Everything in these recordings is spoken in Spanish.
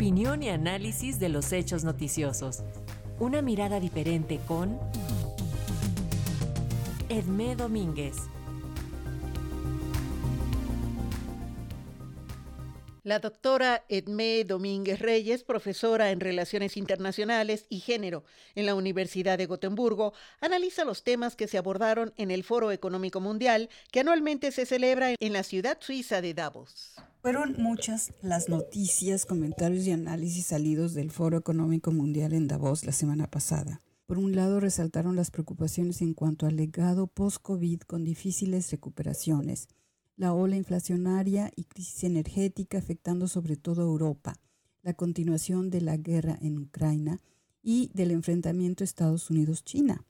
Opinión y análisis de los hechos noticiosos. Una mirada diferente con Edmé Domínguez. La doctora Edmé Domínguez Reyes, profesora en Relaciones Internacionales y Género en la Universidad de Gotemburgo, analiza los temas que se abordaron en el Foro Económico Mundial que anualmente se celebra en la ciudad suiza de Davos. Fueron muchas las noticias, comentarios y análisis salidos del Foro Económico Mundial en Davos la semana pasada. Por un lado, resaltaron las preocupaciones en cuanto al legado post-COVID con difíciles recuperaciones la ola inflacionaria y crisis energética afectando sobre todo a Europa, la continuación de la guerra en Ucrania y del enfrentamiento Estados Unidos-China.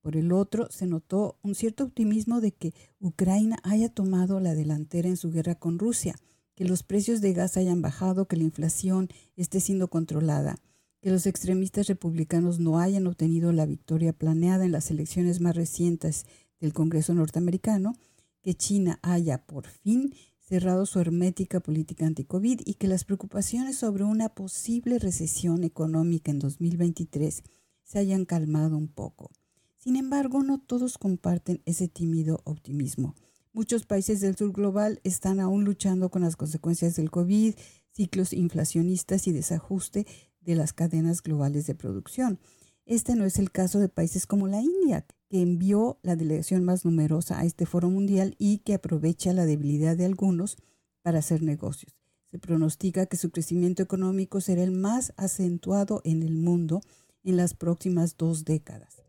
Por el otro, se notó un cierto optimismo de que Ucrania haya tomado la delantera en su guerra con Rusia, que los precios de gas hayan bajado, que la inflación esté siendo controlada, que los extremistas republicanos no hayan obtenido la victoria planeada en las elecciones más recientes del Congreso norteamericano que China haya por fin cerrado su hermética política anti-COVID y que las preocupaciones sobre una posible recesión económica en 2023 se hayan calmado un poco. Sin embargo, no todos comparten ese tímido optimismo. Muchos países del sur global están aún luchando con las consecuencias del COVID, ciclos inflacionistas y desajuste de las cadenas globales de producción. Este no es el caso de países como la India, que envió la delegación más numerosa a este foro mundial y que aprovecha la debilidad de algunos para hacer negocios. Se pronostica que su crecimiento económico será el más acentuado en el mundo en las próximas dos décadas.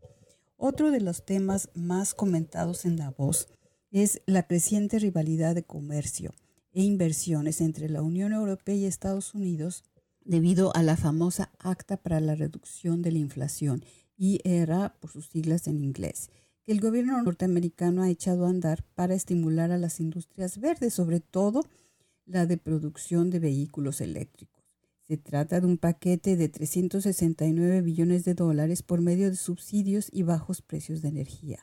Otro de los temas más comentados en Davos es la creciente rivalidad de comercio e inversiones entre la Unión Europea y Estados Unidos debido a la famosa Acta para la Reducción de la Inflación IRA por sus siglas en inglés, que el gobierno norteamericano ha echado a andar para estimular a las industrias verdes, sobre todo la de producción de vehículos eléctricos. Se trata de un paquete de 369 billones de dólares por medio de subsidios y bajos precios de energía.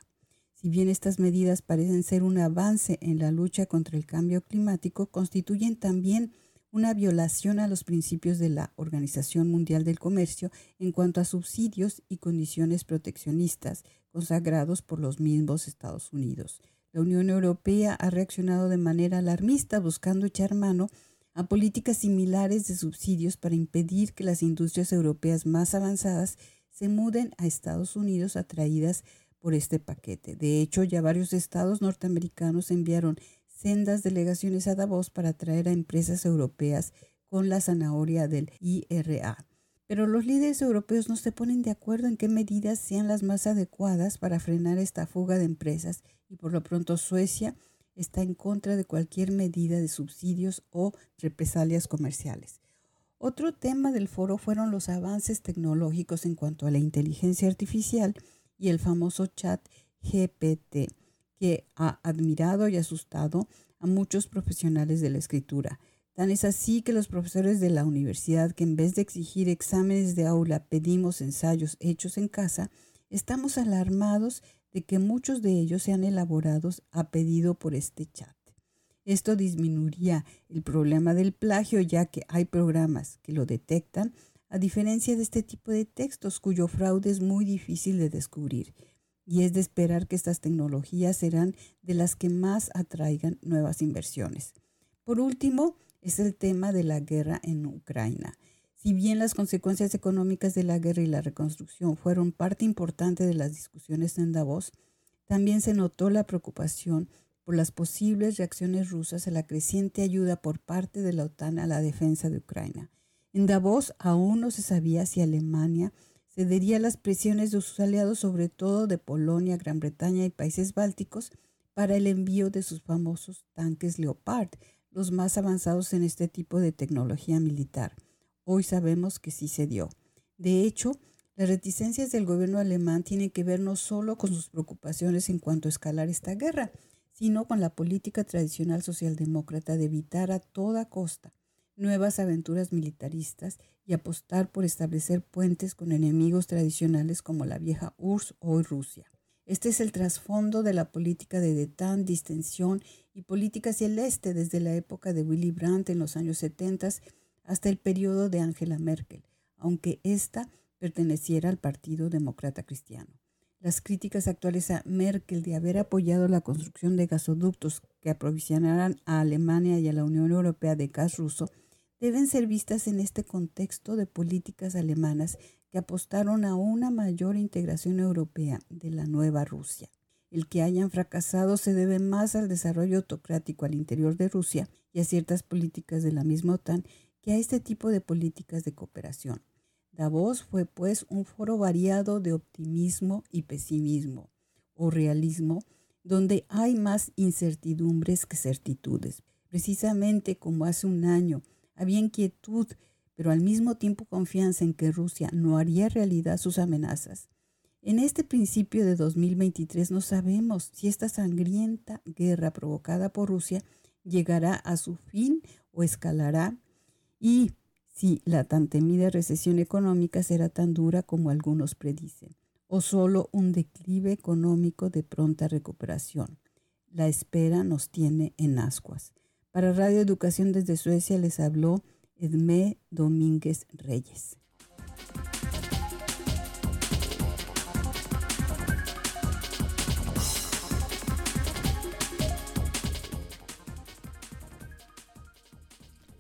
Si bien estas medidas parecen ser un avance en la lucha contra el cambio climático, constituyen también una violación a los principios de la Organización Mundial del Comercio en cuanto a subsidios y condiciones proteccionistas consagrados por los mismos Estados Unidos. La Unión Europea ha reaccionado de manera alarmista buscando echar mano a políticas similares de subsidios para impedir que las industrias europeas más avanzadas se muden a Estados Unidos atraídas por este paquete. De hecho, ya varios estados norteamericanos enviaron sendas delegaciones a Davos para atraer a empresas europeas con la zanahoria del IRA. Pero los líderes europeos no se ponen de acuerdo en qué medidas sean las más adecuadas para frenar esta fuga de empresas y por lo pronto Suecia está en contra de cualquier medida de subsidios o represalias comerciales. Otro tema del foro fueron los avances tecnológicos en cuanto a la inteligencia artificial y el famoso chat GPT que ha admirado y asustado a muchos profesionales de la escritura. Tan es así que los profesores de la universidad, que en vez de exigir exámenes de aula pedimos ensayos hechos en casa, estamos alarmados de que muchos de ellos sean elaborados a pedido por este chat. Esto disminuiría el problema del plagio ya que hay programas que lo detectan, a diferencia de este tipo de textos cuyo fraude es muy difícil de descubrir y es de esperar que estas tecnologías serán de las que más atraigan nuevas inversiones. Por último, es el tema de la guerra en Ucrania. Si bien las consecuencias económicas de la guerra y la reconstrucción fueron parte importante de las discusiones en Davos, también se notó la preocupación por las posibles reacciones rusas a la creciente ayuda por parte de la OTAN a la defensa de Ucrania. En Davos aún no se sabía si Alemania cedería las presiones de sus aliados, sobre todo de Polonia, Gran Bretaña y países bálticos, para el envío de sus famosos tanques Leopard, los más avanzados en este tipo de tecnología militar. Hoy sabemos que sí se dio. De hecho, las reticencias del gobierno alemán tienen que ver no solo con sus preocupaciones en cuanto a escalar esta guerra, sino con la política tradicional socialdemócrata de evitar a toda costa nuevas aventuras militaristas y apostar por establecer puentes con enemigos tradicionales como la vieja URSS o Rusia. Este es el trasfondo de la política de detán, distensión y política hacia el este desde la época de Willy Brandt en los años 70 hasta el periodo de Angela Merkel, aunque ésta perteneciera al Partido Demócrata Cristiano. Las críticas actuales a Merkel de haber apoyado la construcción de gasoductos que aprovisionaran a Alemania y a la Unión Europea de gas ruso deben ser vistas en este contexto de políticas alemanas que apostaron a una mayor integración europea de la nueva Rusia. El que hayan fracasado se debe más al desarrollo autocrático al interior de Rusia y a ciertas políticas de la misma OTAN que a este tipo de políticas de cooperación. Davos fue pues un foro variado de optimismo y pesimismo o realismo, donde hay más incertidumbres que certitudes. Precisamente como hace un año había inquietud, pero al mismo tiempo confianza en que Rusia no haría realidad sus amenazas. En este principio de 2023 no sabemos si esta sangrienta guerra provocada por Rusia llegará a su fin o escalará y si la tan temida recesión económica será tan dura como algunos predicen, o solo un declive económico de pronta recuperación. La espera nos tiene en ascuas. Para Radio Educación desde Suecia les habló Edmé Domínguez Reyes.